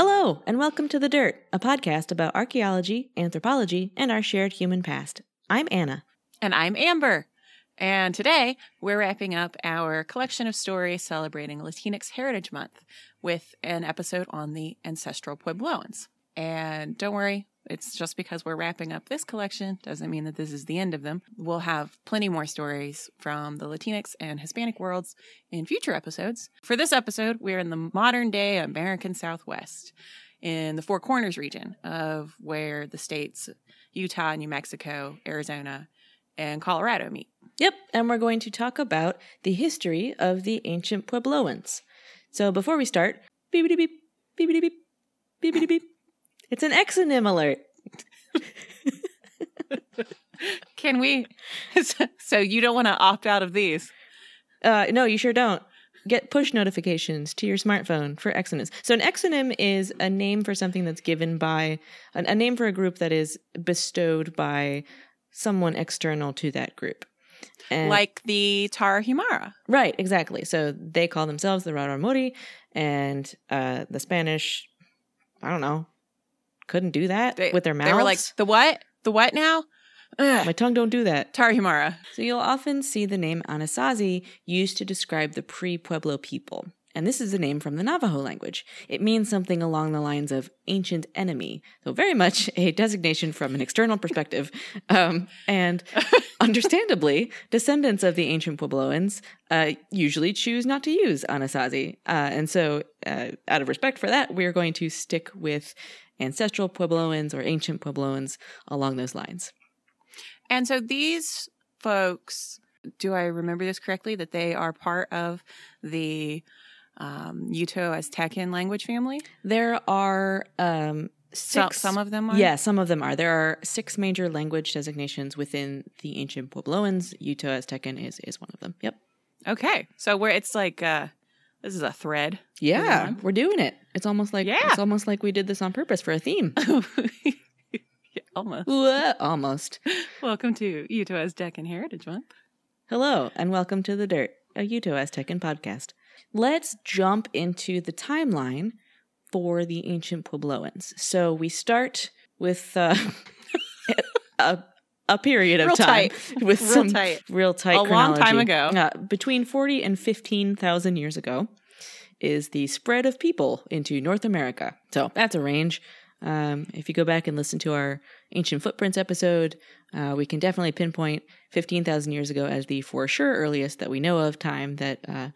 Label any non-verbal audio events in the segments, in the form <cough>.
Hello, and welcome to The Dirt, a podcast about archaeology, anthropology, and our shared human past. I'm Anna. And I'm Amber. And today we're wrapping up our collection of stories celebrating Latinx Heritage Month with an episode on the ancestral Puebloans. And don't worry, it's just because we're wrapping up this collection doesn't mean that this is the end of them. We'll have plenty more stories from the Latinx and Hispanic worlds in future episodes. For this episode, we're in the modern day American Southwest in the Four Corners region of where the states Utah, New Mexico, Arizona, and Colorado meet. Yep, and we're going to talk about the history of the ancient Puebloans. So before we start, beep beep beep beep beep beep beep beep. It's an exonym alert. Can we? <laughs> So you don't want to opt out of these? Uh, no, you sure don't. Get push notifications to your smartphone for exonyms. So an exonym is a name for something that's given by a, a name for a group that is bestowed by someone external to that group. And- Like the Tarahumara. Right, exactly. So they call themselves the Raramuri, and uh, the Spanish, I don't know, couldn't do that They, with their mouths. They were like, the what? The what now? Ugh. My tongue don't do that. Tarahumara. So you'll often see the name Anasazi used to describe the pre-Pueblo people. And this is a name from the Navajo language. It means something along the lines of ancient enemy, so very much a designation from an external perspective. <laughs> Um, and <laughs> understandably, descendants of the ancient Puebloans uh, usually choose not to use Anasazi. Uh, and so, uh, out of respect for that, we're going to stick with ancestral Puebloans or ancient Puebloans along those lines. And so these folks, do I remember this correctly? That they are part of the um, Uto Aztecan language family? There are um, six. some of them are? Yeah, some of them are. There are six major language designations within the ancient Puebloans. Uto Aztecan is is one of them. Yep. Okay. So where it's like, uh, this is a thread. Yeah, we're doing it. It's almost like Yeah. it's almost like we did this on purpose for a theme. <laughs> Yeah, almost. Whoa, almost. Welcome to Uto Aztecan Heritage Month. Hello, and welcome to the Dirt, a Uto Aztecan podcast. Let's jump into the timeline for the ancient Puebloans. So we start with uh, <laughs> a a period of Real time tight. <laughs> with Real some tight. real tight A long time ago. Uh, between 40 and 15,000 years ago is the spread of people into North America. So that's a range. Um, if you go back and listen to our ancient footprints episode, uh, we can definitely pinpoint 15,000 years ago as the for sure earliest that we know of time that uh,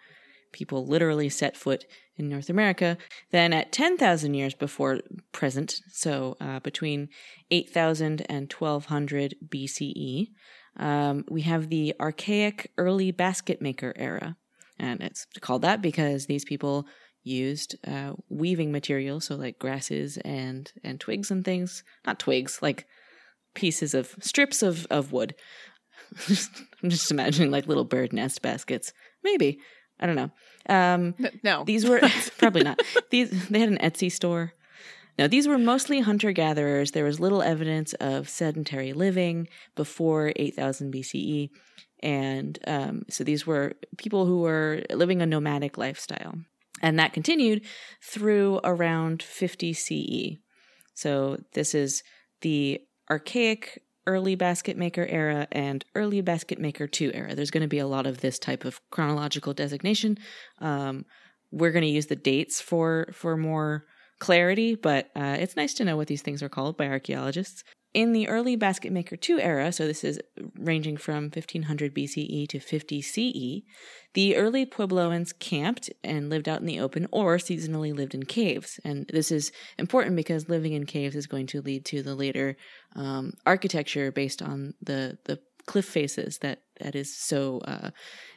people literally set foot in North America. Then at 10,000 years before present, so uh, between 8,000 and 1200 BCE, um, we have the archaic early basket maker era. And it's called that because these people used uh, weaving material, so like grasses and, and twigs and things. Not twigs, like pieces of strips of, of wood. <laughs> I'm just imagining like little bird nest baskets. Maybe. I don't know. Um, No. these were <laughs> probably not. These they had an Etsy store. No, these were mostly hunter gatherers. There was little evidence of sedentary living before 8000 BCE. And um, so these were people who were living a nomadic lifestyle. And that continued through around 50 CE. So this is the archaic early basket maker era and early basket maker 2 era. There's going to be a lot of this type of chronological designation. Um, we're going to use the dates for for more clarity, but uh, it's nice to know what these things are called by archaeologists. In the early basket maker 2 era, so this is ranging from 1500 BCE to 50 CE, the early Puebloans camped and lived out in the open or seasonally lived in caves. And this is important because living in caves is going to lead to the later um, architecture based on the, the cliff faces that, that is so uh,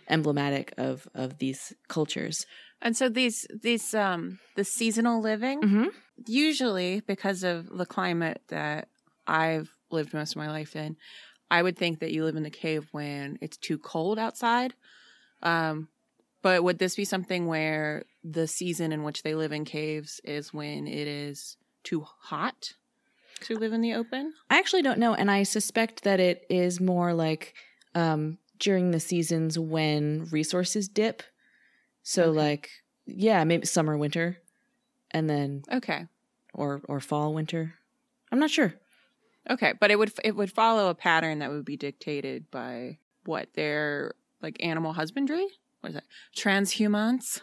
emblematic of, of these cultures. and so these, these, um, the seasonal living, Mm-hmm. usually because of the climate that I've lived most of my life in, I would think that you live in the cave when it's too cold outside. Um, but would this be something where the season in which they live in caves is when it is too hot to live in the open? I actually don't know, and I suspect that it is more like um, during the seasons when resources dip. So, Okay. like, yeah, maybe summer, winter, and then Okay. or or fall winter. I'm not sure. Okay, but it would it would follow a pattern that would be dictated by what their like animal husbandry. What is it? Transhumance.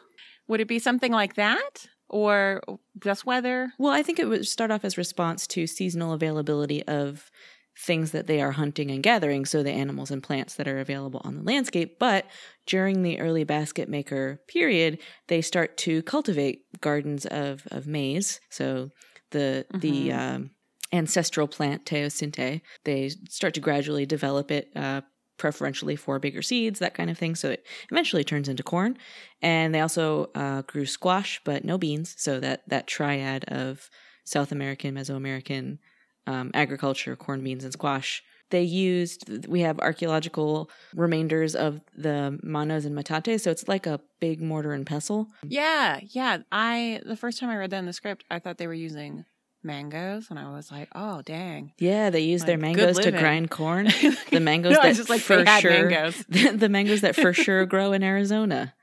Would it be something like that, or just weather? Well, I think it would start off as response to seasonal availability of things that they are hunting and gathering, so the animals and plants that are available on the landscape. But during the early basket maker period, they start to cultivate gardens of, of maize. So the the Mhm. um, ancestral plant teosinte, they start to gradually develop it. Uh, preferentially for bigger seeds that kind of thing so it eventually turns into corn and they also uh, grew squash but no beans so that that triad of south american mesoamerican um, agriculture, corn, beans, and squash. They used, we have archaeological remainders of the manos and metate. So it's like a big mortar and pestle. Yeah, yeah. I the first time I read that in the script, I thought they were using mangoes, and I was like, oh dang. Yeah, they use their Like, good mangoes to grind corn. <laughs> The mangoes no, that just like for sure, mangoes. <laughs> the mangoes that for sure grow in Arizona.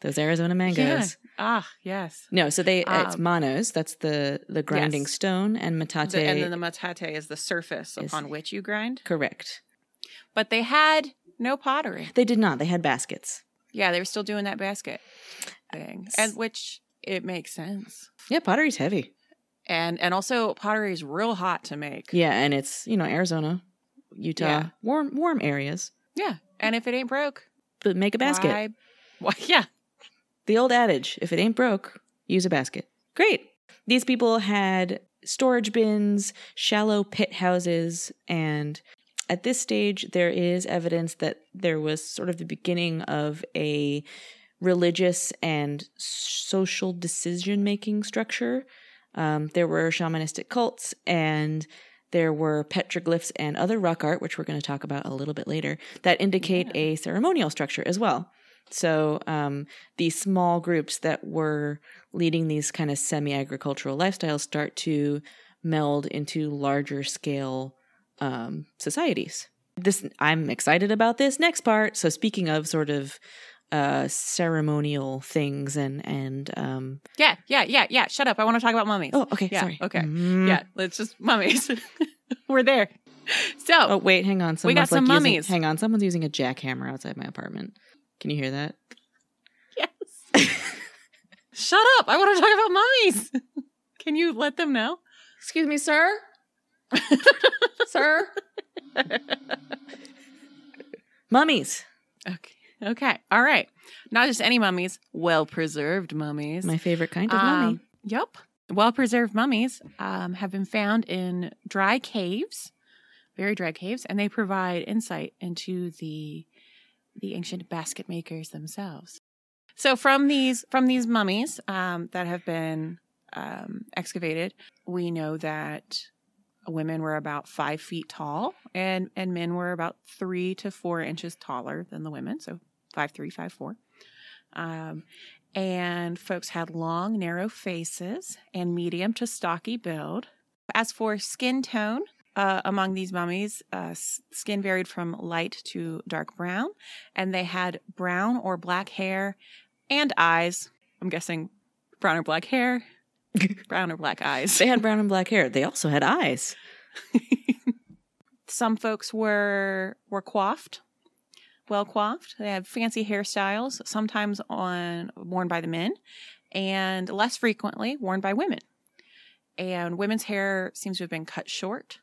Those Arizona <laughs> mangoes. Ah, yes. No, so they it's Um, manos. That's the the grinding Yes. stone, and metate. The- and then the metate is the surface is- upon which you grind. correct. But they had no pottery. They did not. They had baskets. Yeah, they were still doing that basket thing, and which it makes sense. Yeah, pottery's heavy. And and also pottery is real hot to make. Yeah, and it's you know Arizona, Utah, Yeah. warm warm areas. Yeah, and if it ain't broke, But make a basket. why- why- <laughs> yeah, The old adage: if it ain't broke, use a basket. Great. These people had storage bins, shallow pit houses, and at this stage, there is evidence that there was sort of the beginning of a religious and social decision making structure. Um, there were shamanistic cults and there were petroglyphs and other rock art, which we're going to talk about a little bit later, that indicate Yeah. a ceremonial structure as well. So um, these small groups that were leading these kind of semi agricultural lifestyles start to meld into larger scale um, societies. This I'm excited about this next part. So speaking of sort of uh, ceremonial things and and um, yeah, yeah, yeah, yeah. Shut up! I want to talk about mummies. oh okay Yeah, sorry okay. Mm. Yeah, it's just mummies. <laughs> We're there. So Oh wait, hang on. We got Someone's like some using- mummies. hang on, someone's using a jackhammer outside my apartment. Can you hear that? yes. <laughs> Shut up! I want to talk about mummies. <laughs> Can you let them know? Excuse me, sir. sir. Mummies. Okay. Okay. All right. Not just any mummies, well preserved mummies. My favorite kind of mummy. Um, Yep. Well preserved mummies um, have been found in dry caves, very dry caves, and they provide insight into the the ancient basket makers themselves. So from these from these mummies um, that have been um, excavated, we know that women were about five feet tall, and and men were about three to four inches taller than the women. So five three, five four. Um, and folks had long, narrow faces and medium to stocky build. As for skin tone, uh, among these mummies, uh, skin varied from light to dark brown, and they had brown or black hair and eyes. I'm guessing brown or black hair, <laughs> brown or black eyes. They had brown and black hair. They also had eyes. <laughs> Some folks were were coiffed, well coiffed. They have fancy hairstyles, sometimes on worn by the men, and less frequently worn by women. And women's hair seems to have been cut short,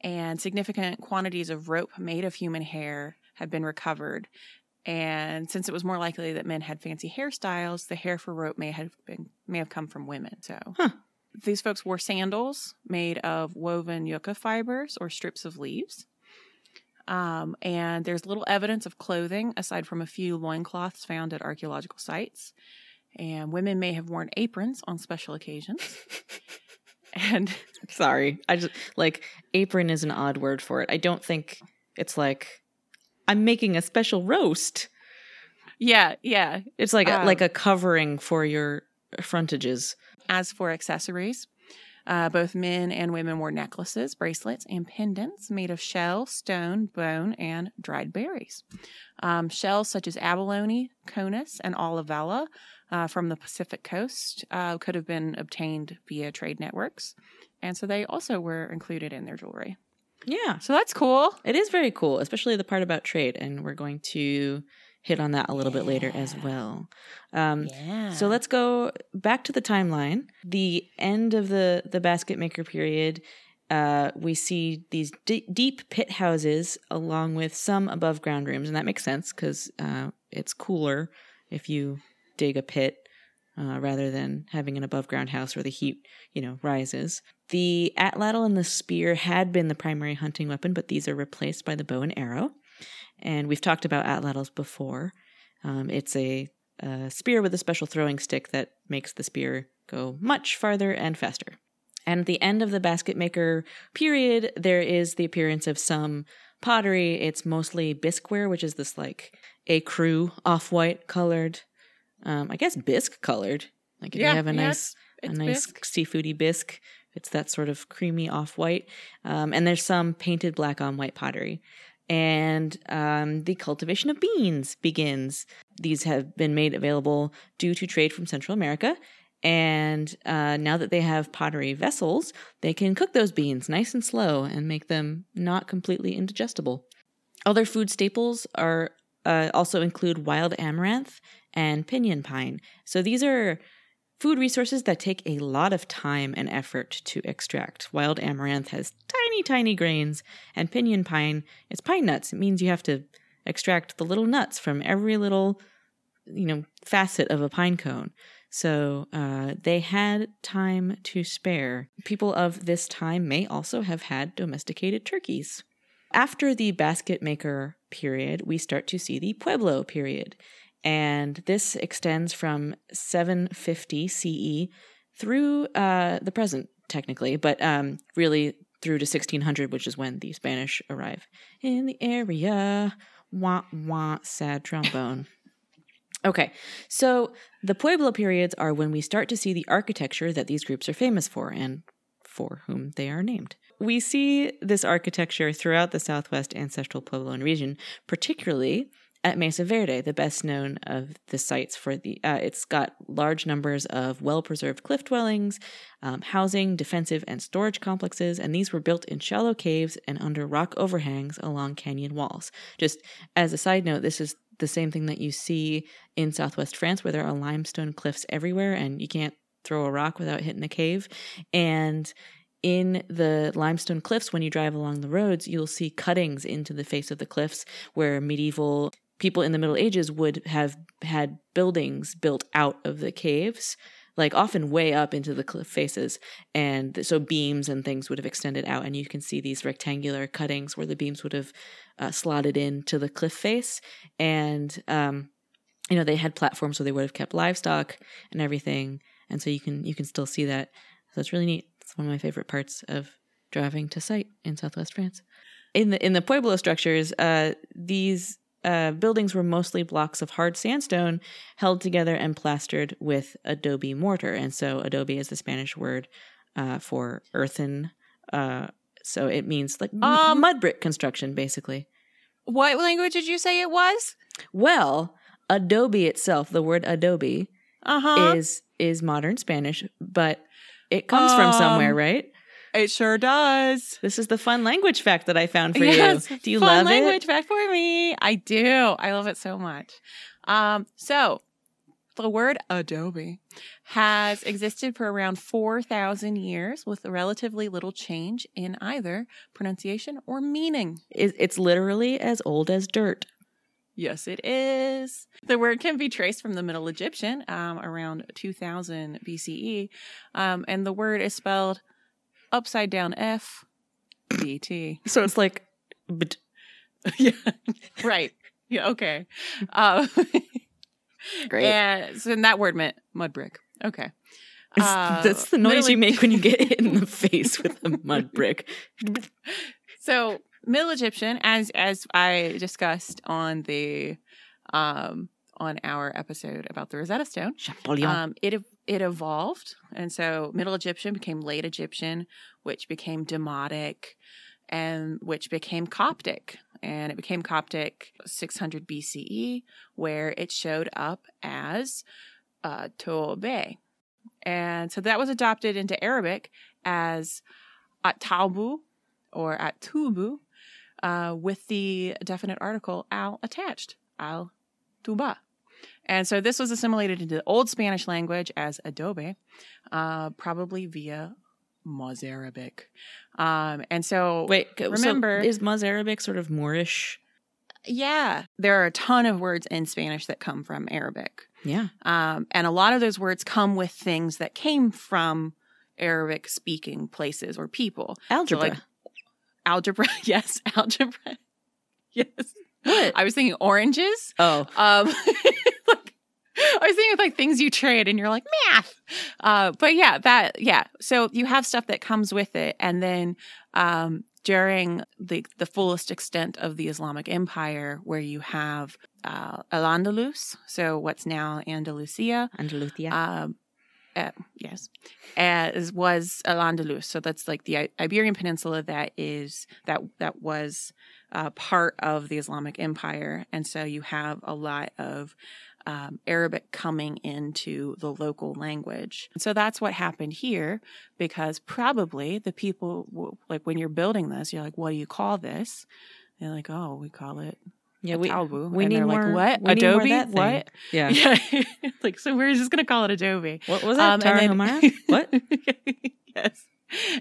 and significant quantities of rope made of human hair have been recovered. And since it was more likely that men had fancy hairstyles, the hair for rope may have been may have come from women. So Huh. these folks wore sandals made of woven yucca fibers or strips of leaves. Um, and there's little evidence of clothing aside from a few loincloths found at archaeological sites. And women may have worn aprons on special occasions. <laughs> and Sorry. I just like apron is an odd word for it. I don't think it's like I'm making a special roast. yeah, yeah. It's like a, Um, like a covering for your frontages. As for accessories, uh, both men and women wore necklaces, bracelets, and pendants made of shell, stone, bone, and dried berries. Um, shells such as abalone, conus, and olivella uh, from the Pacific coast uh, could have been obtained via trade networks. And so they also were included in their jewelry. Yeah. So that's cool. It is very cool, especially the part about trade. And we're going to hit on that a little bit later as well. Um, Yeah. So let's go back to the timeline. The end of the the basket maker period, uh, we see these d- deep pit houses along with some above ground rooms, and that makes sense because uh, it's cooler if you dig a pit uh, rather than having an above ground house where the heat, you know, rises. The atlatl and the spear had been the primary hunting weapon, but these are replaced by the bow and arrow. And we've talked about atlatls before. Um, it's a, a spear with a special throwing stick that makes the spear go much farther and faster. And at the end of the basket maker period, there is the appearance of some pottery. It's mostly bisqueware, which is this like a ecru off white colored, um, I guess bisque colored. Like if Yeah, you have a yeah, nice it's a nice bisque. seafoody bisque. It's that sort of creamy off white. Um, and there's some painted black on white pottery. And um, the cultivation of beans begins. These have been made available due to trade from Central America. And uh, now that they have pottery vessels, they can cook those beans nice and slow and make them not completely indigestible. Other food staples are uh, also include wild amaranth and pinyon pine. So these are food resources that take a lot of time and effort to extract. Wild amaranth has tiny, tiny grains, and pinyon pine is pine nuts. It means you have to extract the little nuts from every little, you know, facet of a pine cone. So uh, they had time to spare. People of this time may also have had domesticated turkeys. After the basket maker period, we start to see the Pueblo period. And this extends from 750 CE through uh, the present, technically, but um, really through to 1600, which is when the Spanish arrive in the area. Wah, wah, sad trombone. <laughs> Okay, so the Pueblo periods are when we start to see the architecture that these groups are famous for and for whom they are named. We see this architecture throughout the southwest ancestral Puebloan region, particularly at Mesa Verde, the best known of the sites for the. Uh, it's got large numbers of well preserved cliff dwellings, um, housing, defensive, and storage complexes, and these were built in shallow caves and under rock overhangs along canyon walls. Just as a side note, this is the same thing that you see in southwest France, where there are limestone cliffs everywhere, and you can't throw a rock without hitting a cave. And in the limestone cliffs, when you drive along the roads, you'll see cuttings into the face of the cliffs where medieval people in the Middle Ages would have had buildings built out of the caves, like often way up into the cliff faces. And so beams and things would have extended out, and you can see these rectangular cuttings where the beams would have uh, slotted into the cliff face. And, um, you know, they had platforms where they would have kept livestock and everything. And so you can you can still see that. So it's really neat. It's one of my favorite parts of driving to site in Southwest France. In the in the Pueblo structures, uh, these uh, buildings were mostly blocks of hard sandstone held together and plastered with adobe mortar. And so adobe is the Spanish word uh, for earthen. Uh, so it means like m- Um, mud brick construction, basically. What language did you say it was? Well, adobe itself, the word adobe, Uh huh. is is modern Spanish, but it comes from somewhere, Um, right? It sure does. This is the fun language fact that I found for Yes, you. Do you fun love language it? back for me? I do. I love it so much. Um, so the word Adobe has existed for around 4,000 years with relatively little change in either pronunciation or meaning. It's literally as old as dirt. Yes, it is. The word can be traced from the Middle Egyptian um, around 2000 BCE, um, and the word is spelled upside down F B T. So it's like, but <laughs> yeah, right. Yeah, okay. Uh, <laughs> great. and so and that word meant mud brick. Okay. Uh, That's the noise Middle you make when you get hit in the <laughs> face with a mud brick. So Middle Egyptian, as as I discussed on the um on our episode about the Rosetta Stone, um, it it evolved, and so Middle Egyptian became Late Egyptian, which became Demotic, and which became Coptic, and it became Coptic 600 BCE, where it showed up as uh. And so that was adopted into Arabic as At-Taubu or At-Tubu uh, with the definite article al attached, al-tuba. And so this was assimilated into the Old Spanish language as adobe, uh, probably via Mozarabic. Um, and so Wait, so remember- is Mozarabic sort of Moorish? yeah, there are a ton of words in Spanish that come from Arabic. Yeah. Um, and a lot of those words come with things that came from Arabic speaking places or people. Algebra. like- Algebra, <laughs> yes, algebra. <laughs> Yes. What? I was thinking oranges. oh, Um, <laughs> I was thinking of like things you trade and you're like math. Uh, but yeah, that yeah. So you have stuff that comes with it, and then um, during the the fullest extent of the Islamic Empire, where you have uh, Al Andalus, so what's now Andalusia, Andalusia. um, uh, yes, as was Al Andalus. So that's like the Iberian Peninsula that is that that was uh, part of the Islamic Empire, and so you have a lot of um, Arabic coming into the local language. So that's what happened here, because probably the people like when you're building this, you're like, "What do you call this?" They're like, "Oh, we call it yeah, we Talbu." we and need more. like, "What? more Adobe? thing. what?" Yeah. <laughs> Yeah, <laughs> like so we're just gonna call it Adobe. What was that? Um, then- <laughs> what? yes.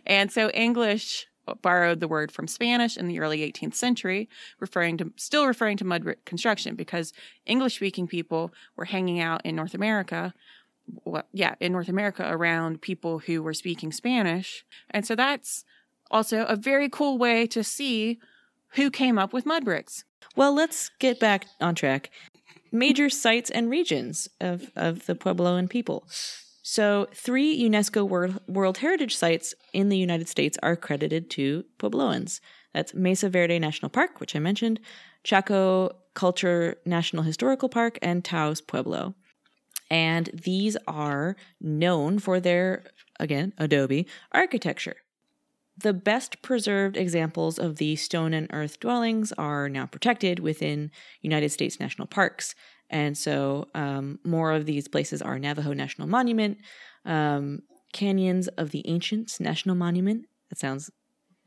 And so English borrowed the word from Spanish in the early 18th century, referring to still referring to mud brick construction because English speaking people were hanging out in North America. Well, yeah, in North America around people who were speaking Spanish. And so that's also a very cool way to see who came up with mud bricks. Well, let's get back on track. Major sites and regions of, of the Puebloan people. So, three UNESCO World, World Heritage Sites in the United States are credited to Puebloans. That's Mesa Verde National Park, which I mentioned, Chaco Culture National Historical Park, and Taos Pueblo. And these are known for their, again, adobe architecture. The best preserved examples of the stone and earth dwellings are now protected within United States national parks. And so um, more of these places are Navajo National Monument, um, Canyons of the Ancients National Monument. That sounds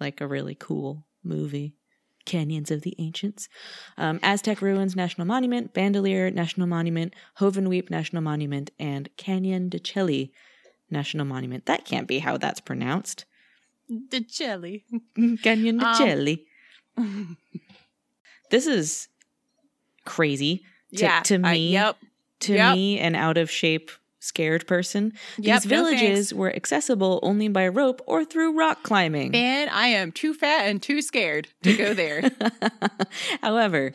like a really cool movie. Canyons of the Ancients, um, Aztec Ruins National Monument, Bandelier National Monument, Hovenweep National Monument, and Canyon de Chelly National Monument. That can't be how that's pronounced. The jelly. Canyon de Um, Chelly. <laughs> This is crazy to, yeah. to I- me. yep. To Yep. me, an out of shape, scared person. Yep, These no villages were accessible only by rope or through rock climbing. And I am too fat and too scared to go there. <laughs> However,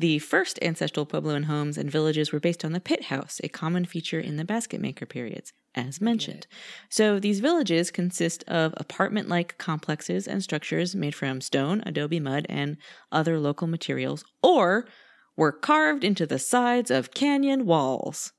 the first ancestral Puebloan homes and villages were based on the pit house, a common feature in the basket maker periods, as mentioned. So these villages consist of apartment like complexes and structures made from stone, adobe mud, and other local materials, or were carved into the sides of canyon walls.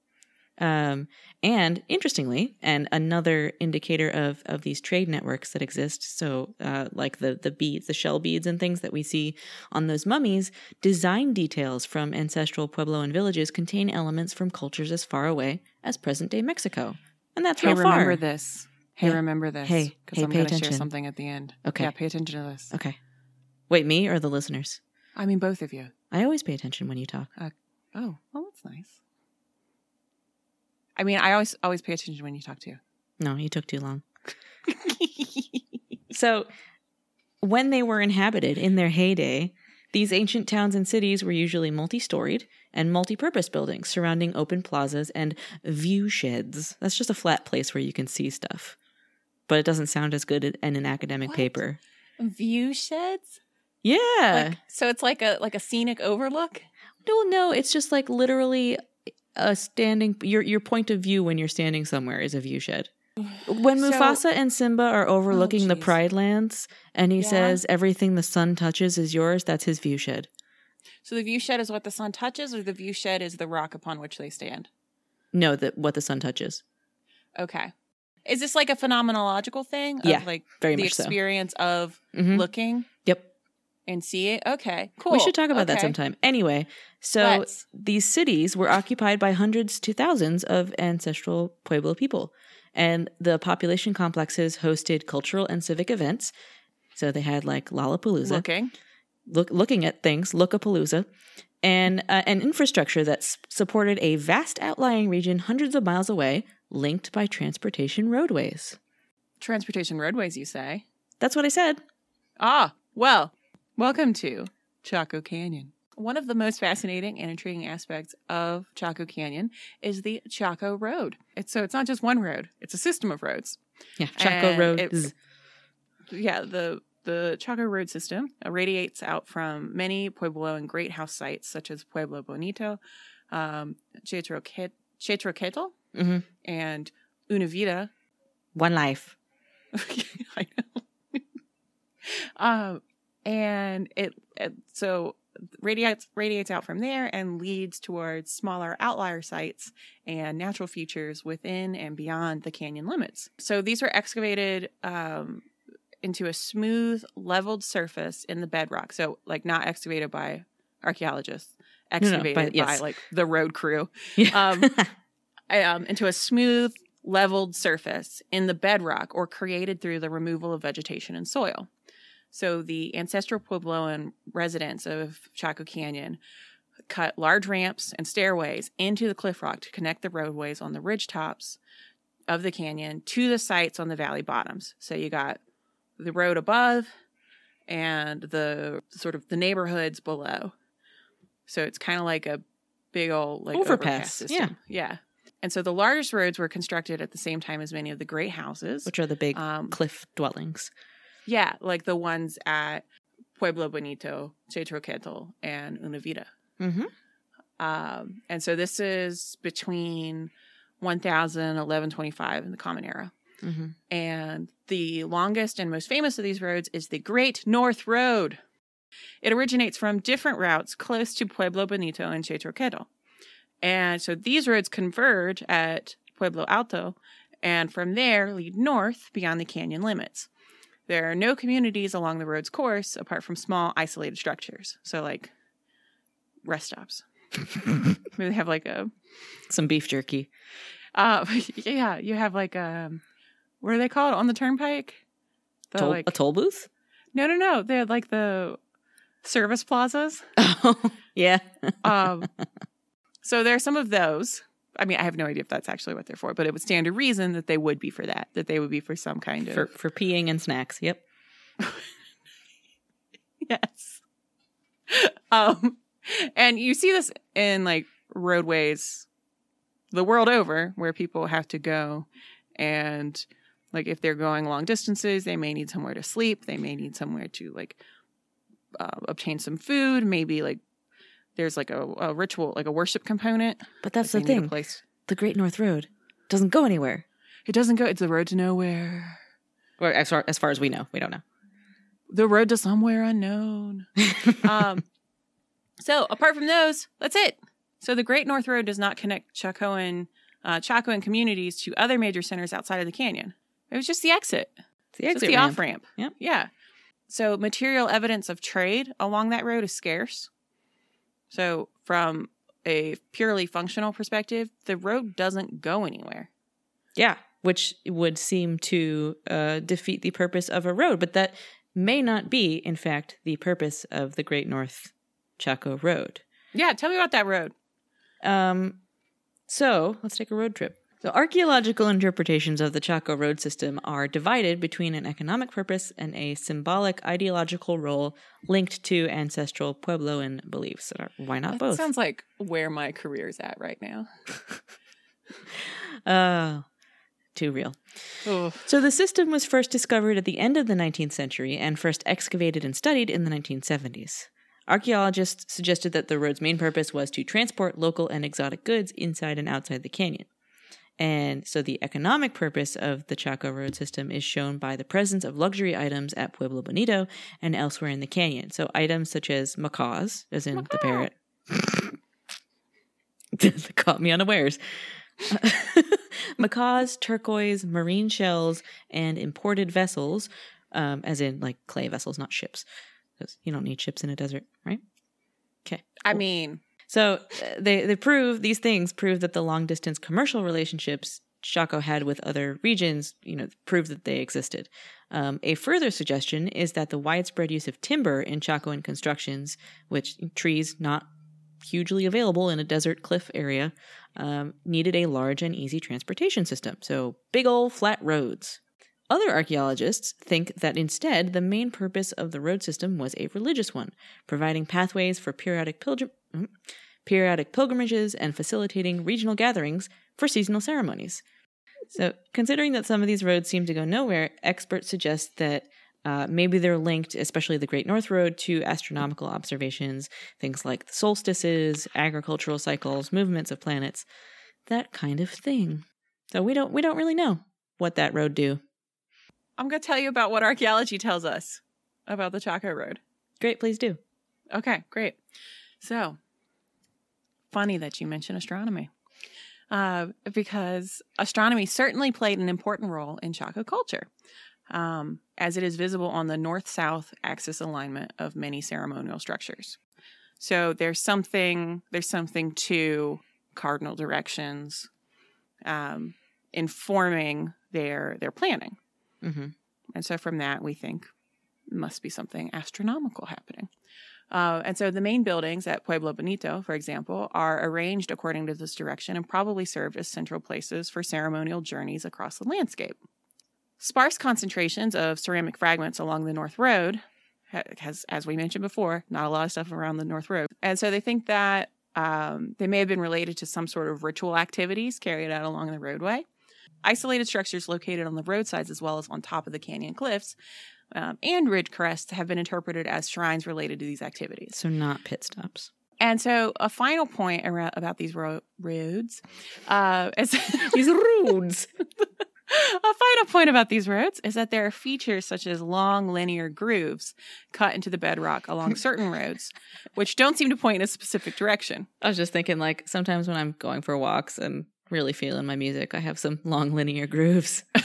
Um, and interestingly, and another indicator of of these trade networks that exist, so uh, like the the beads, the shell beads, and things that we see on those mummies, design details from ancestral Puebloan villages contain elements from cultures as far away as present day Mexico, and that's hey, real far. remember this. Hey, Yeah. remember this. Hey, because hey, I'm going to share something at the end. Okay. Yeah, pay attention to this. Okay, wait, me or the listeners? I mean, both of you. I always pay attention when you talk. Oh, well, that's nice. I mean, I always always pay attention when you talk to. You. No, you took too long. <laughs> So, when they were inhabited in their heyday, these ancient towns and cities were usually multi storied and multi purpose buildings surrounding open plazas and view sheds. That's just a flat place where you can see stuff. But it doesn't sound as good in an academic What? paper. View sheds. Yeah. Like, so it's like a like a scenic overlook. no, no, it's just like literally a standing your your point of view when you're standing somewhere is a view shed. When So- Mufasa and Simba are overlooking the. Pride Lands and he Yeah. says everything the sun touches is yours, that's his view shed. So the view shed is what the sun touches, or the view shed is the rock upon which they stand. No, that what the sun touches. Okay. Is this like a phenomenological thing? Of Yeah, like Very the much so. experience of Mhm. looking? And see it. Okay, cool. We should talk about that sometime. Anyway, so Let's. these cities were occupied by hundreds to thousands of ancestral Pueblo people, and the population complexes hosted cultural and civic events. So they had like Lollapalooza, Looking. look, looking at things, Lookapalooza, and uh, an infrastructure that s- supported a vast outlying region hundreds of miles away, linked by transportation roadways. Transportation roadways, you say? That's what I said. Ah, well, welcome to Chaco Canyon. One of the most fascinating and intriguing aspects of Chaco Canyon is the Chaco Road. It's so it's not just one road; it's a system of roads. Yeah, Chaco Road. Yeah, the the Chaco Road system radiates out from many Pueblo and Great House sites such as Pueblo Bonito, um, Chetroquet- Chetro Ketl, Mhm. and Una Vida, One life. <laughs> I know. <laughs> um, and it, it so radiates radiates out from there and leads towards smaller outlier sites and natural features within and beyond the canyon limits. So these were excavated um, into a smooth, leveled surface in the bedrock. So like not excavated by archaeologists, no, by- excavated by yes. like the road crew Yeah. Um, <laughs> um, into a smooth, leveled surface in the bedrock or created through the removal of vegetation and soil. So the ancestral Puebloan residents of Chaco Canyon cut large ramps and stairways into the cliff rock to connect the roadways on the ridge tops of the canyon to the sites on the valley bottoms. So you got the road above and the sort of the neighborhoods below. So it's kind of like a big old like Overpass, overpass, system. Yeah. And so the largest roads were constructed at the same time as many of the great houses. which are the big um, cliff dwellings. Yeah, like the ones at Pueblo Bonito, Chetro Ketl, and Una Vida. Mm-hmm. Um, and so this is between 1000 and 1125 in the Common Era. Mm-hmm. And the longest and most famous of these roads is the Great North Road. It originates from different routes close to Pueblo Bonito and Chetro Ketl. And so these roads converge at Pueblo Alto and from there lead north beyond the canyon limits. There are no communities along the road's course apart from small isolated structures. So like rest stops. Maybe <laughs> they have like a Some beef jerky. uh <laughs> yeah, you have like um what are they called on the turnpike? The Toll, like a toll booth? no no no, they're like the service plazas. <laughs> Oh, yeah. Um so there are some of those. I mean, I have no idea if that's actually what they're for, but it would stand to reason that they would be for that, that they would be for some kind of For for peeing and snacks. Yep. <laughs> yes. Um, and you see this in like roadways the world over where people have to go and like if they're going long distances, they may need somewhere to sleep, they may need somewhere to like uh, obtain some food, maybe like there's like a, a ritual, like a worship component. But that's Like, the they need a thing. place. The Great North Road doesn't go anywhere. It doesn't go. It's the road to nowhere. Or as far as far as we know, we don't know. The road to somewhere unknown. <laughs> um, so apart from those, that's it. So the Great North Road does not connect Chacoan, uh, Chacoan communities to other major centers outside of the canyon. It was just the exit, It's the just exit the off ramp. Yep. Yeah. So material evidence of trade along that road is scarce. So from a purely functional perspective, the road doesn't go anywhere. Yeah, which would seem to uh, defeat the purpose of a road, but that may not be, in fact, the purpose of the Great North Chaco Road. Yeah, tell me about that road. Um, so let's take a road trip. So archaeological interpretations of the Chaco road system are divided between an economic purpose and a symbolic ideological role linked to ancestral Puebloan beliefs. Why not That both? sounds like where my career's at right now. <laughs> Oh, too real. So the system was first discovered at the end of the 19th century and first excavated and studied in the 1970s. Archaeologists suggested that the road's main purpose was to transport local and exotic goods inside and outside the canyon. And so the economic purpose of the Chaco road system is shown by the presence of luxury items at Pueblo Bonito and elsewhere in the canyon. So items such as macaws, as in the parrot. <laughs> caught me unawares. <laughs> macaws, turquoise, marine shells, and imported vessels, um, as in like clay vessels, not ships. because you don't need ships in a desert, right? Okay. I mean, So uh, they they prove these things prove that the long distance commercial relationships Chaco had with other regions, you know, prove that they existed. Um, a further suggestion is that the widespread use of timber in Chacoan constructions, which trees not hugely available in a desert cliff area, um, needed a large and easy transportation system. So big old flat roads. Other archaeologists think that instead the main purpose of the road system was a religious one, providing pathways for periodic pilgrim mm, periodic pilgrimages and facilitating regional gatherings for seasonal ceremonies. So, considering that some of these roads seem to go nowhere, experts suggest that uh, maybe they're linked, especially the Great North Road, to astronomical observations, things like the solstices, agricultural cycles, movements of planets, that kind of thing. So we don't we don't really know what that road do. I'm going to tell you about what archaeology tells us about the Chaco Road. Great, please do. Okay, great. So, funny that you mention astronomy. Uh, because astronomy certainly played an important role in Chaco culture, um, as it is visible on the north south axis alignment of many ceremonial structures. So there's something there's something to cardinal directions um, informing their their planning, hmm and so from that we think must be something astronomical happening. Uh, and so the main buildings at Pueblo Bonito, for example, are arranged according to this direction and probably served as central places for ceremonial journeys across the landscape. Sparse concentrations of ceramic fragments along the North Road ha- has, as we mentioned before, not a lot of stuff around the North Road. And so they think that um, they may have been related to some sort of ritual activities carried out along the roadway. Isolated structures located on the roadsides as well as on top of the canyon cliffs um, and ridge crests have been interpreted as shrines related to these activities. So not pit stops. And so, a final point around, about these ro- roads uh, is <laughs> These roads. <laughs> a final point about these roads is that there are features such as long linear grooves cut into the bedrock along certain roads, which don't seem to point in a specific direction. I was just thinking, like, sometimes when I'm going for walks and really feeling my music, I have some long linear grooves. <laughs>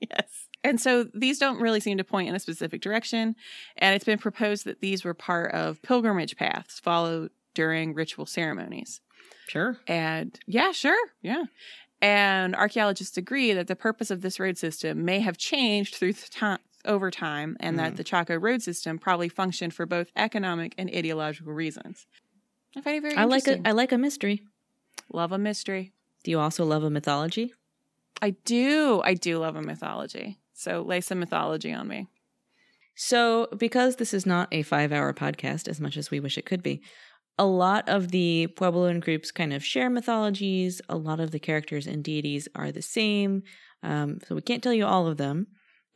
yes. And so these don't really seem to point in a specific direction. And it's been proposed that these were part of pilgrimage paths followed during ritual ceremonies. Sure. And yeah, sure. Yeah. And archaeologists agree that the purpose of this road system may have changed through the time over time and that Mm. the Chaco road system probably functioned for both economic and ideological reasons. I find it very I like a I like a mystery. love a mystery. Do you also love a mythology? I do. I do love a mythology. So lay some mythology on me. So, because this is not a five hour podcast as much as we wish it could be, a lot of the Puebloan groups kind of share mythologies. A lot of the characters and deities are the same. Um, so, we can't tell you all of them.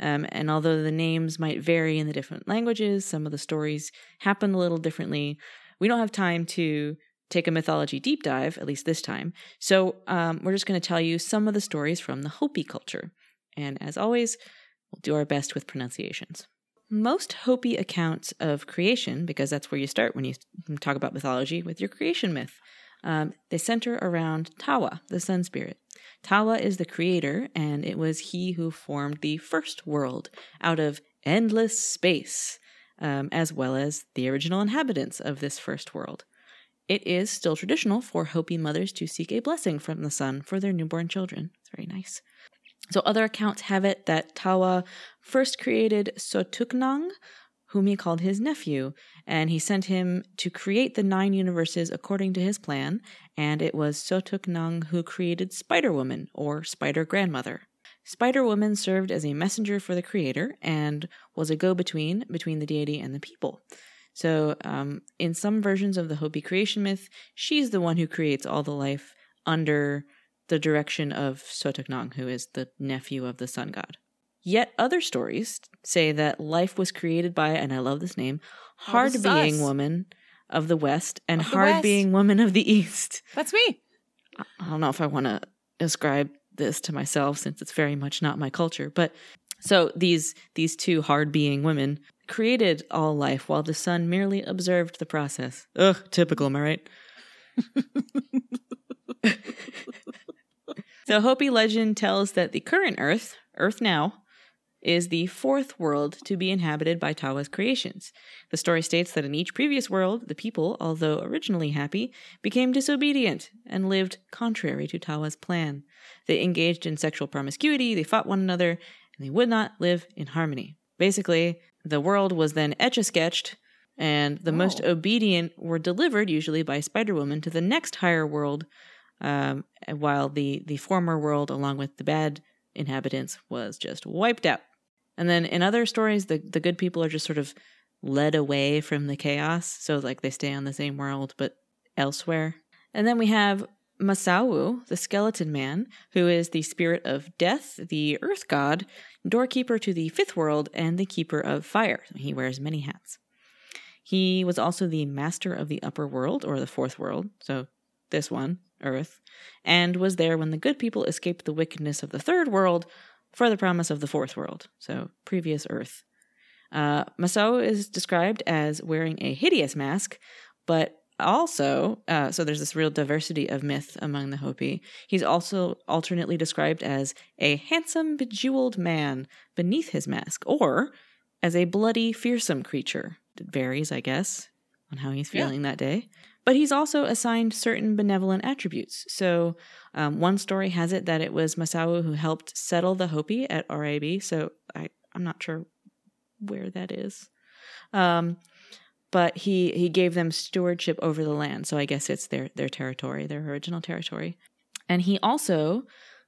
Um, and although the names might vary in the different languages, some of the stories happen a little differently. We don't have time to take a mythology deep dive, at least this time. So, um, we're just going to tell you some of the stories from the Hopi culture. And as always, we'll do our best with pronunciations. Most Hopi accounts of creation, because that's where you start when you talk about mythology with your creation myth, um, they center around Tawa, the sun spirit. Tawa is the creator, and it was he who formed the first world out of endless space, um, as well as the original inhabitants of this first world. It is still traditional for Hopi mothers to seek a blessing from the sun for their newborn children. It's very nice. So other accounts have it that Tawa first created Sotuknang, whom he called his nephew, and he sent him to create the nine universes according to his plan, and it was Sotuknang who created Spider Woman, or Spider Grandmother. Spider Woman served as a messenger for the creator and was a go between between the deity and the people. So, um, in some versions of the Hopi creation myth, she's the one who creates all the life under the direction of Sotuknang, who is the nephew of the sun god. Yet other stories say that life was created by, and I love this name, Oh, hard this being us. woman of the west and the hard West. being woman of the east. That's me. I- I don't know if I want to ascribe this to myself since it's very much not my culture, but so these these two hard being women created all life while the sun merely observed the process. Ugh, typical, am I right? <laughs> so Hopi legend tells that the current Earth, Earth now, is the fourth world to be inhabited by Tawa's creations. The story states that in each previous world, the people, although originally happy, became disobedient and lived contrary to Tawa's plan. They engaged in sexual promiscuity, they fought one another, and they would not live in harmony. Basically, the world was then etch a sketched, and the most Oh. obedient were delivered, usually by Spider Woman, to the next higher world, um, while the, the former world, along with the bad inhabitants, was just wiped out. And then in other stories, the, the good people are just sort of led away from the chaos. So, like, they stay on the same world, but elsewhere. And then we have Masau, the skeleton man, who is the spirit of death, the earth god, doorkeeper to the fifth world, and the keeper of fire. He wears many hats. He was also the master of the upper world, or the fourth world, so this one, Earth, and was there when the good people escaped the wickedness of the third world for the promise of the fourth world, so previous Earth. Uh, Masau is described as wearing a hideous mask, but also, uh, so there's this real diversity of myth among the Hopi. He's also alternately described as a handsome, bejeweled man beneath his mask, or as a bloody, fearsome creature. It varies, I guess, on how he's Yeah. feeling that day. But he's also assigned certain benevolent attributes. So, um, one story has it that it was Masau who helped settle the Hopi at Oraibi. So, I, I'm not sure where that is. Um, but he he gave them stewardship over the land, so I guess it's their their territory, their original territory. And he also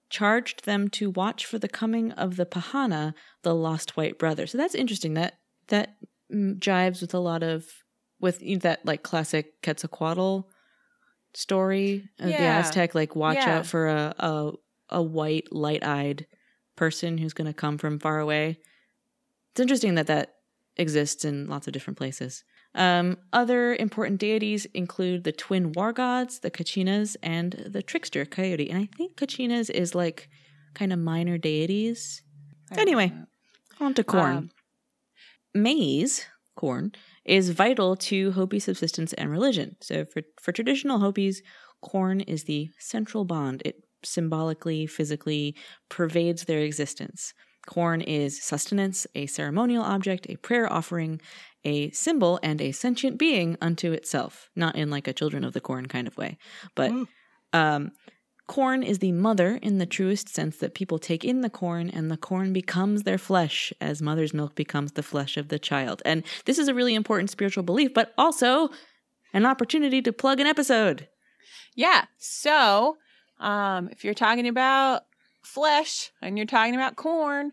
charged them to watch for the coming of the Pahana, the lost white brother. So that's interesting. That that mm, jives with a lot of with that like classic Quetzalcoatl story of the Aztec. Like watch Yeah. out for a a, a white light eyed person who's going to come from far away. It's interesting that that exists in lots of different places. Um, other important deities include the twin war gods, the Kachinas, and the trickster Coyote. And I think Kachinas is like kind of minor deities. Anyway, on to corn. Um, Maize, corn, is vital to Hopi subsistence and religion. So for, for traditional Hopis, corn is the central bond. It symbolically, physically pervades their existence. Corn is sustenance, a ceremonial object, a prayer offering, a symbol, and a sentient being unto itself. Not in like a children of the corn kind of way, but Mm. um, corn is the mother in the truest sense that people take in the corn and the corn becomes their flesh as mother's milk becomes the flesh of the child. And this is a really important spiritual belief, but also an opportunity to plug an episode. Yeah. So, um, if you're talking about flesh and you're talking about corn,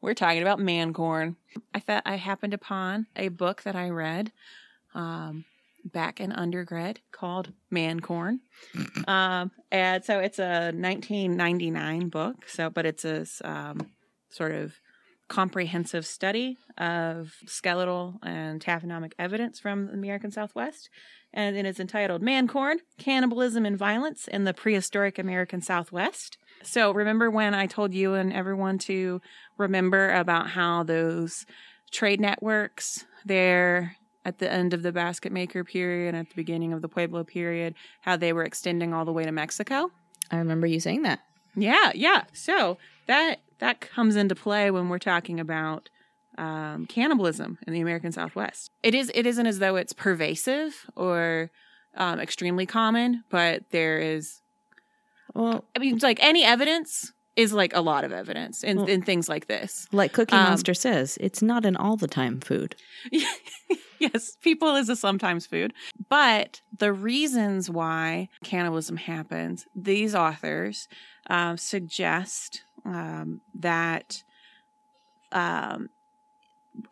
we're talking about man corn. I thought I happened upon a book that I read um, back in undergrad called Man Corn. um, and so it's a 1999 book. So, but it's a um, sort of comprehensive study of skeletal and taphonomic evidence from the American Southwest and it is entitled Man Corn Cannibalism and Violence in the Prehistoric American Southwest. So, remember when I told you and everyone to remember about how those trade networks there at the end of the basket maker period and at the beginning of the Pueblo period, how they were extending all the way to Mexico? I remember you saying that. Yeah, yeah. So that that comes into play when we're talking about um, cannibalism in the American Southwest. It is it isn't as though it's pervasive or um, extremely common, but there is. Well, I mean, it's like any evidence is like a lot of evidence in, Well- in things like this. like Cookie Um, Monster says, it's not an all the time food. <laughs> <laughs> yes, people is a sometimes food. But the reasons why cannibalism happens, these authors um, suggest um, that um,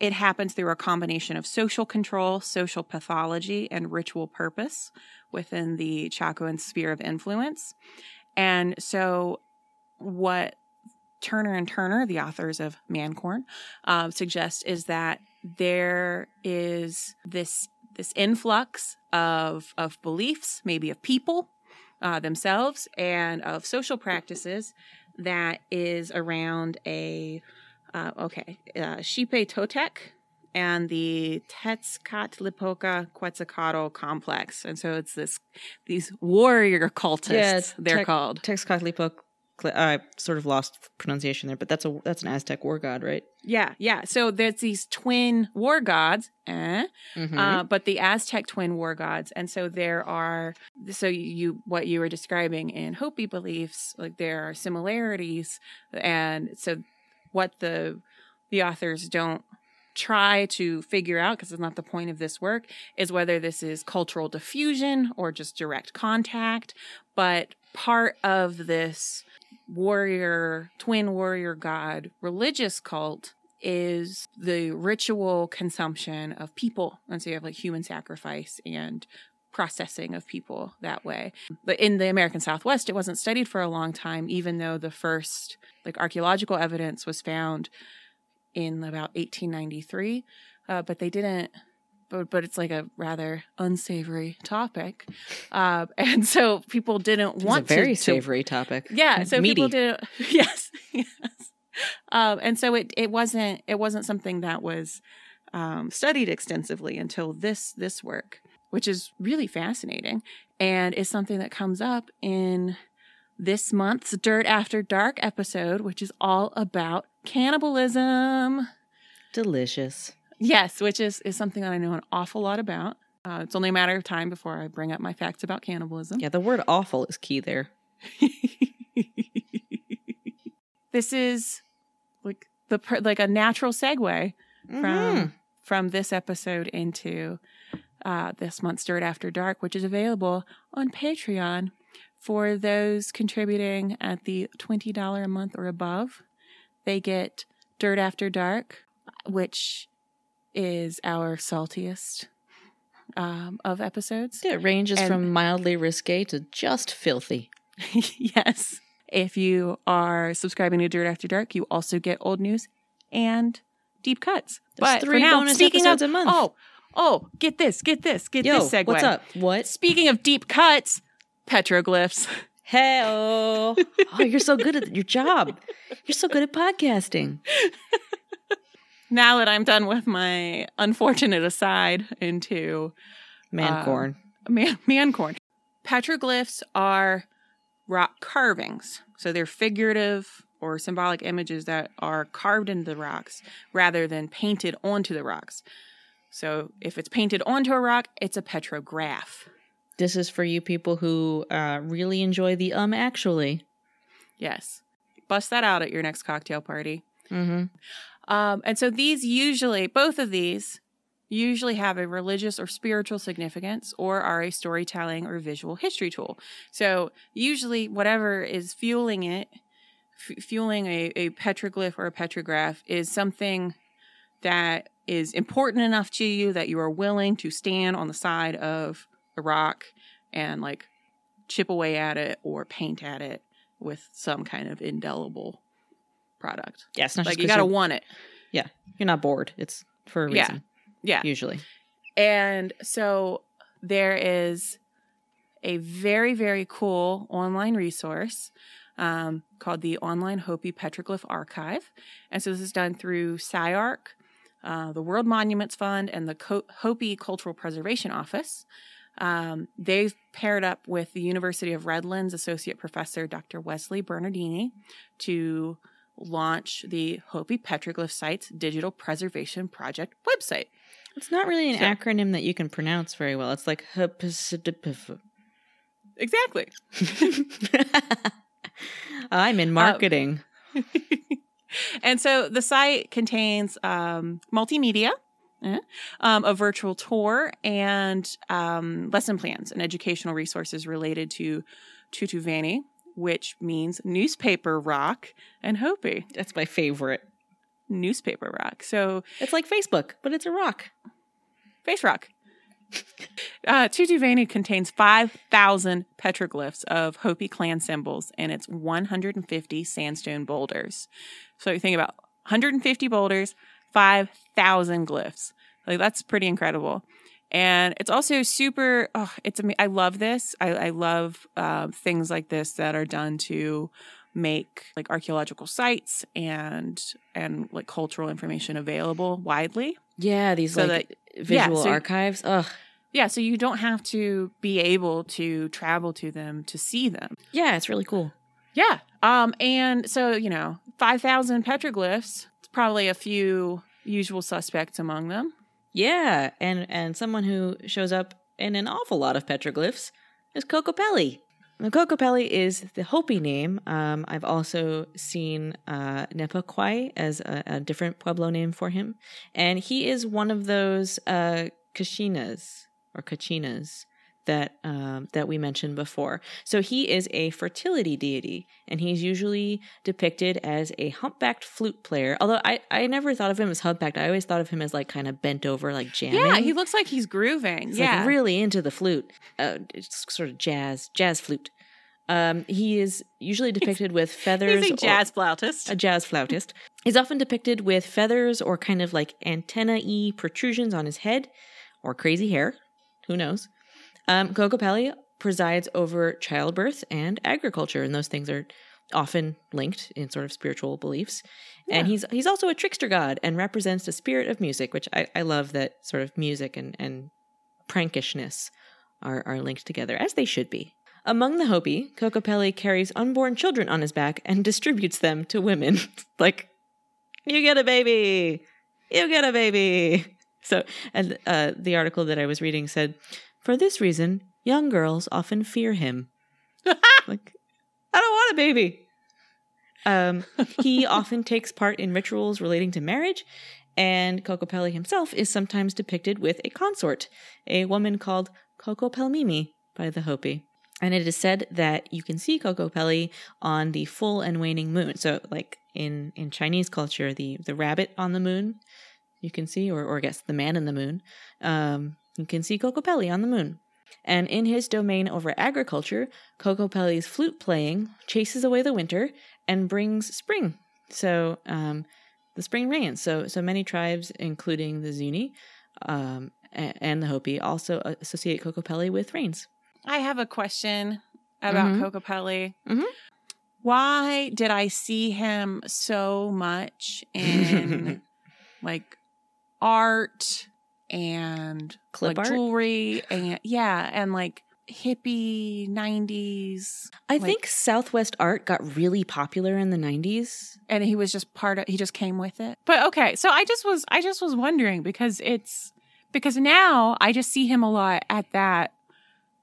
it happens through a combination of social control, social pathology, and ritual purpose within the Chacoan sphere of influence. And so, what Turner and Turner, the authors of Mancorn, um, suggest is that there is this this influx of of beliefs, maybe of people uh, themselves, and of social practices that is around a uh, okay uh, Xipe Totec and the Tezcatlipoca Quetzalcoatl complex, and so it's this these warrior cultists. they're Tec- called. Texcatlipoc cl- I sort of lost pronunciation there, but that's a that's an Aztec war god, right? Yeah, yeah. So there's these twin war gods, eh? Mm-hmm. uh, but the Aztec twin war gods, and so there are. So you what you were describing in Hopi beliefs, like there are similarities, and so what the the authors don't try to figure out because it's not the point of this work is whether this is cultural diffusion or just direct contact but part of this warrior twin warrior god religious cult is the ritual consumption of people and so you have like human sacrifice and processing of people that way but in the american southwest it wasn't studied for a long time even though the first like archaeological evidence was found in about 1893, uh, but they didn't. But, but it's like a rather unsavory topic, uh, <laughs> and so people didn't It's want a very to, to- savory topic. yeah, so Meaty. people didn't. <laughs> Yes, yes. Um, and so it it wasn't it wasn't something that was um, studied extensively until this this work, which is really fascinating, and is something that comes up in this month's Dirt After Dark episode, which is all about cannibalism. delicious. Yes, which is is something that I know an awful lot about. Uh, it's only a matter of time before I bring up my facts about cannibalism. Yeah, the word "awful" is key there. <laughs> this is like the like a natural segue from Mhm. from this episode into uh, this month's Dirt After Dark, which is available on Patreon for those contributing at the twenty dollar a month or above. They get Dirt After Dark, which is our saltiest um, of episodes. It ranges And- from mildly risque to just filthy. <laughs> yes. If you are subscribing to Dirt After Dark, you also get old news and deep cuts. There's but three for now, bonus speaking episodes of, a month. Oh, oh, get this, get this, get Yo, this segue. what's up? What? Speaking of deep cuts, petroglyphs. <laughs> Hey, oh, you're so good at your job. You're so good at podcasting. <laughs> Now that I'm done with my unfortunate aside into Man Uh, corn. man, <laughs> man corn. Petroglyphs are rock carvings. So they're figurative or symbolic images that are carved into the rocks rather than painted onto the rocks. So if it's painted onto a rock, it's a petrograph. This is for you people who uh, really enjoy the um actually. Yes. Bust that out at your next cocktail party. Mm-hmm. Um, and so these usually, both of these, usually have a religious or spiritual significance or are a storytelling or visual history tool. So usually, whatever is fueling it, f- fueling a, a petroglyph or a petrograph, is something that is important enough to you that you are willing to stand on the side of a rock and like chip away at it or paint at it with some kind of indelible product. Yeah, it's not Like just you got to want it. Yeah, you're not bored. It's for a Yeah. reason. Yeah. Usually. And so there is a very, very cool online resource um, called the Online Hopi Petroglyph Archive. And so this is done through CyArk, uh, the World Monuments Fund, and the Co- Hopi Cultural Preservation Office. Um, they've paired up with the University of Redlands Associate Professor Dr. Wesley Bernardini to launch the Hopi Petroglyph Site's Digital Preservation Project website. It's not really an So- acronym that you can pronounce very well. It's like HPSDPF. Exactly. <laughs> I'm in marketing. <laughs> and so the site contains um, multimedia, eh, um, a virtual tour, and um, lesson plans and educational resources related to Tutuvani, which means newspaper rock, and Hopi, That's my favorite. newspaper rock. So It's like Facebook, but it's a rock. face rock. <laughs> Uh, Tutuvani contains 5,000 petroglyphs of Hopi clan symbols and its 150 sandstone boulders. So you think about 150 boulders, 5,000 glyphs. Like that's pretty incredible. And it's also super. Oh, it's I love this. I, I love uh, things like this that are done to make like archaeological sites and and like cultural information available widely. Yeah, these So like visual so- archives. Ugh. Yeah, so you don't have to be able to travel to them to see them. Yeah, it's really cool. Yeah. Um, and so, you know, 5,000 petroglyphs, it's probably a few usual suspects among them. Yeah, and and someone who shows up in an awful lot of petroglyphs is Kokopelli. Now, Kokopelli is the Hopi name. Um, I've also seen uh, as a, a different Pueblo name for him, and he is one of those uh, Kachinas or Kachinas that um, that we mentioned before. So he is a fertility deity, and he's usually depicted as a humpbacked flute player. Although I, I never thought of him as humpbacked. I always thought of him as like kind of bent over, like jamming. Yeah, he looks like he's grooving. He's yeah. like really into the flute. Uh, it's sort of jazz, jazz flute. Um, he is usually depicted with <laughs> feathers. He's a jazz flautist. a jazz flautist. He's often depicted with feathers or kind of like antennae protrusions on his head or crazy hair. Who knows? Um, Kokopelli presides over childbirth and agriculture, and those things are often linked in sort of spiritual beliefs. And he's he's also a trickster god and represents the spirit of music, which I, I love that sort of music and, and prankishness are, are linked together, as they should be. Among the Hopi, Kokopelli carries unborn children on his back and <laughs> distributes them to women. <laughs> like, you get a baby, you get a baby. So, and uh, the article that I was reading said, for this reason, young girls often fear him. <laughs> like, I don't want a baby. Um, he <laughs> often takes part in rituals relating to marriage, and Kokopelli himself is sometimes depicted with a consort, a woman called Kokopelmimi by the Hopi. And it is said that you can see Kokopelli on the full and waning moon. So, like in in Chinese culture, the the rabbit on the moon, you can see, or or I guess the man in the moon, um, you can see Kokopelli on the moon. And in his domain over agriculture, Kokopelli's flute playing chases away the winter and brings spring. So um, the spring rains. So so many tribes, including the Zuni um, and the Hopi, also associate Kokopelli with rains. I have a question about Mhm. Kokopelli. Mhm. Why did I see him so much in <laughs> like art and Clip like art? jewelry and yeah, and like hippie 90s I Like- think Southwest art got really popular in the 90s. and he was just part of he just came with it. But okay, so I just was I just was wondering because it's because now I just see him a lot at that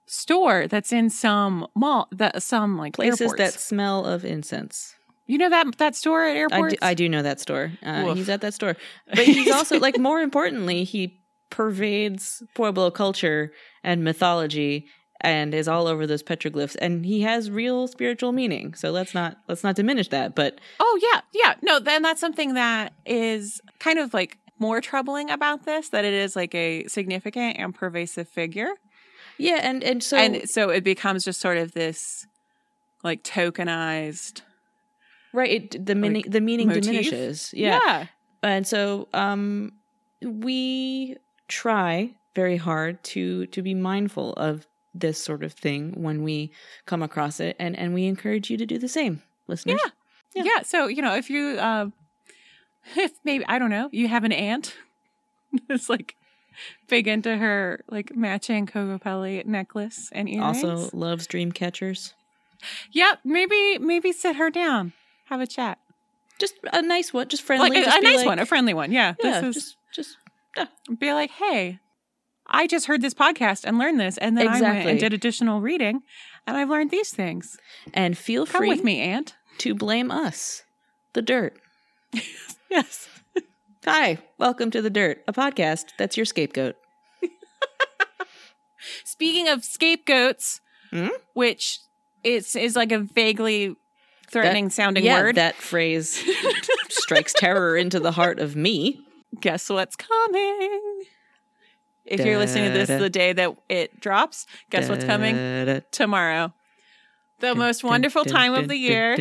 store that's in some mall that some like Places airports. that smell of incense. You know that that store at I do, I do know that store. Uh, he's at that store. <laughs> But he's also, like, more importantly, he pervades Pueblo culture and mythology and is all over those petroglyphs and he has real spiritual meaning so let's not let's not diminish that but oh yeah, yeah. No, then that's something that is kind of like more troubling about this that it is like a significant and pervasive figure. yeah and and so and so it becomes just sort of this like tokenized right it, the meaning the meaning motif? diminishes yeah. yeah. and so um we try very hard to to be mindful of this sort of thing when we come across it and and we encourage you to do the same listeners. Yeah. Yeah. yeah so you know if you um if maybe i don't know you have an aunt <laughs> that's like big into her like matching Pelli necklace and earrings. Also loves dream catchers. Yeah maybe maybe sit her down have a chat. Just a nice one just friendly like a, a nice like- one a friendly one yeah, yeah this is just <laughs> be like hey i just heard this podcast and learned this and then i went and did additional reading and i've learned these things. And feel come free with me aunt. to blame us the dirt. <laughs> Yes. Hi welcome to the dirt a podcast that's your scapegoat. <laughs> Speaking of scapegoats, Hmm? which is is like a vaguely threatening sounding yeah word. that phrase strikes terror into the heart of me Guess what's coming? If you're listening to this the day that it drops, guess what's coming tomorrow. The most wonderful time of the year.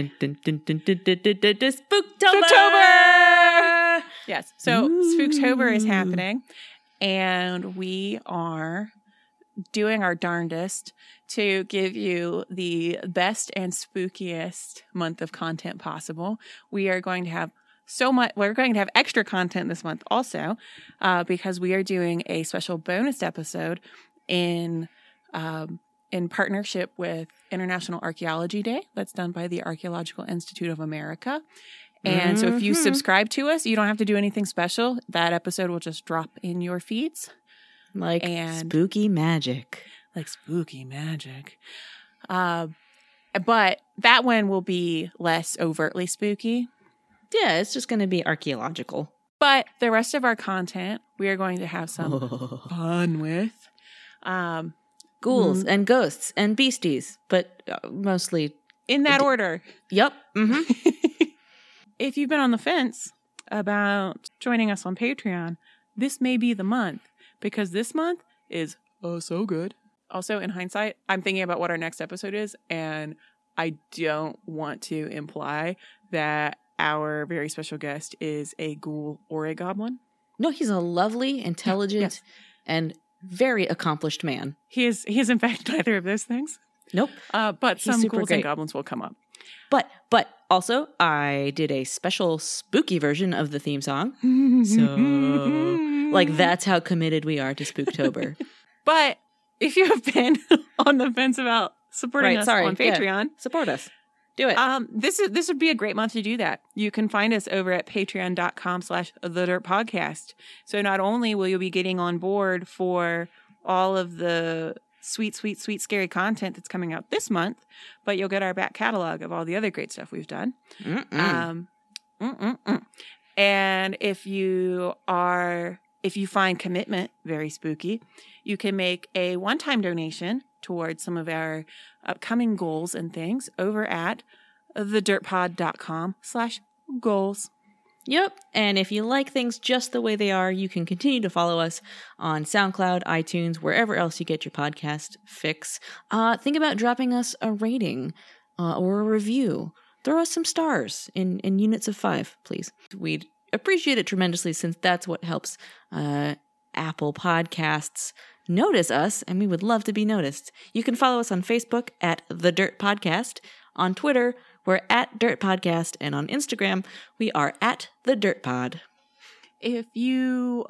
Spooktober! Yes. So Spooktober is happening, and we are doing our darndest to give you the best and spookiest month of content possible. We are going to have so much, we're going to have extra content this month also, uh, because we are doing a special bonus episode in um, in partnership with International Archaeology Day. That's done by the Archaeological Institute of America. And so if you Mhm. subscribe to us, you don't have to do anything special. That episode will just drop in your feeds Like And- spooky magic. like spooky magic. Uh, but that one will be less overtly spooky. Yeah, it's just going to be archaeological. But the rest of our content, we are going to have some <laughs> fun with. Um, Ghouls and ghosts and beasties, but uh, mostly. in that D- order. Yep. hmm <laughs> if you've been on the fence about joining us on Patreon, this may be the month because this month is oh so good. Also, in hindsight, I'm thinking about what our next episode is, and I don't want to imply that our very special guest is a ghoul or a goblin. No, he's a lovely, intelligent, yes. and very accomplished man. He is. He is in fact <laughs> neither of those things. Nope. Uh, but He's some ghouls great. and goblins will come up. But but also I did a special spooky version of the theme song. <laughs> So like that's how committed we are to Spooktober. <laughs> But if you have been on the fence about supporting Right, us sorry, on yeah. Patreon, Support us. Do it. um, this is this would be a great month to do that. You can find us over at patreon.com slash the dirt podcast. So not only will you be getting on board for all of the sweet, sweet, sweet, scary content that's coming out this month, but you'll get our back catalog of all the other great stuff we've done. Mm-mm. Um, mm-mm-mm. and if you are, if you find commitment very spooky, you can make a one-time donation towards some of our upcoming goals and things over at thedirtpod.com slash goals. Yep. And if you like things just the way they are, you can continue to follow us on SoundCloud, iTunes, wherever else you get your podcast fix. Uh, think about dropping us a rating uh, or a review. Throw us some stars in, in units of five, please. We'd appreciate it tremendously since that's what helps uh, Apple Podcasts notice us, and we would love to be noticed. You can follow us on Facebook at The Dirt Podcast, on Twitter, we're at Dirt Podcast, and on Instagram, we are at The Dirt Pod. If you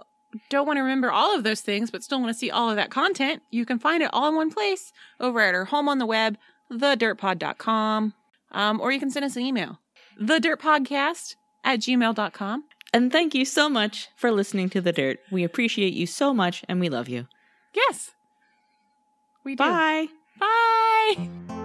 don't want to remember all of those things, but still want to see all of that content, you can find it all in one place over at our home on the web, thedirtpod.com. Um, or you can send us an email, thedirtpodcast at gmail.com. And thank you so much for listening to The Dirt. We appreciate you so much, and we love you. Yes. We do. Bye. Bye.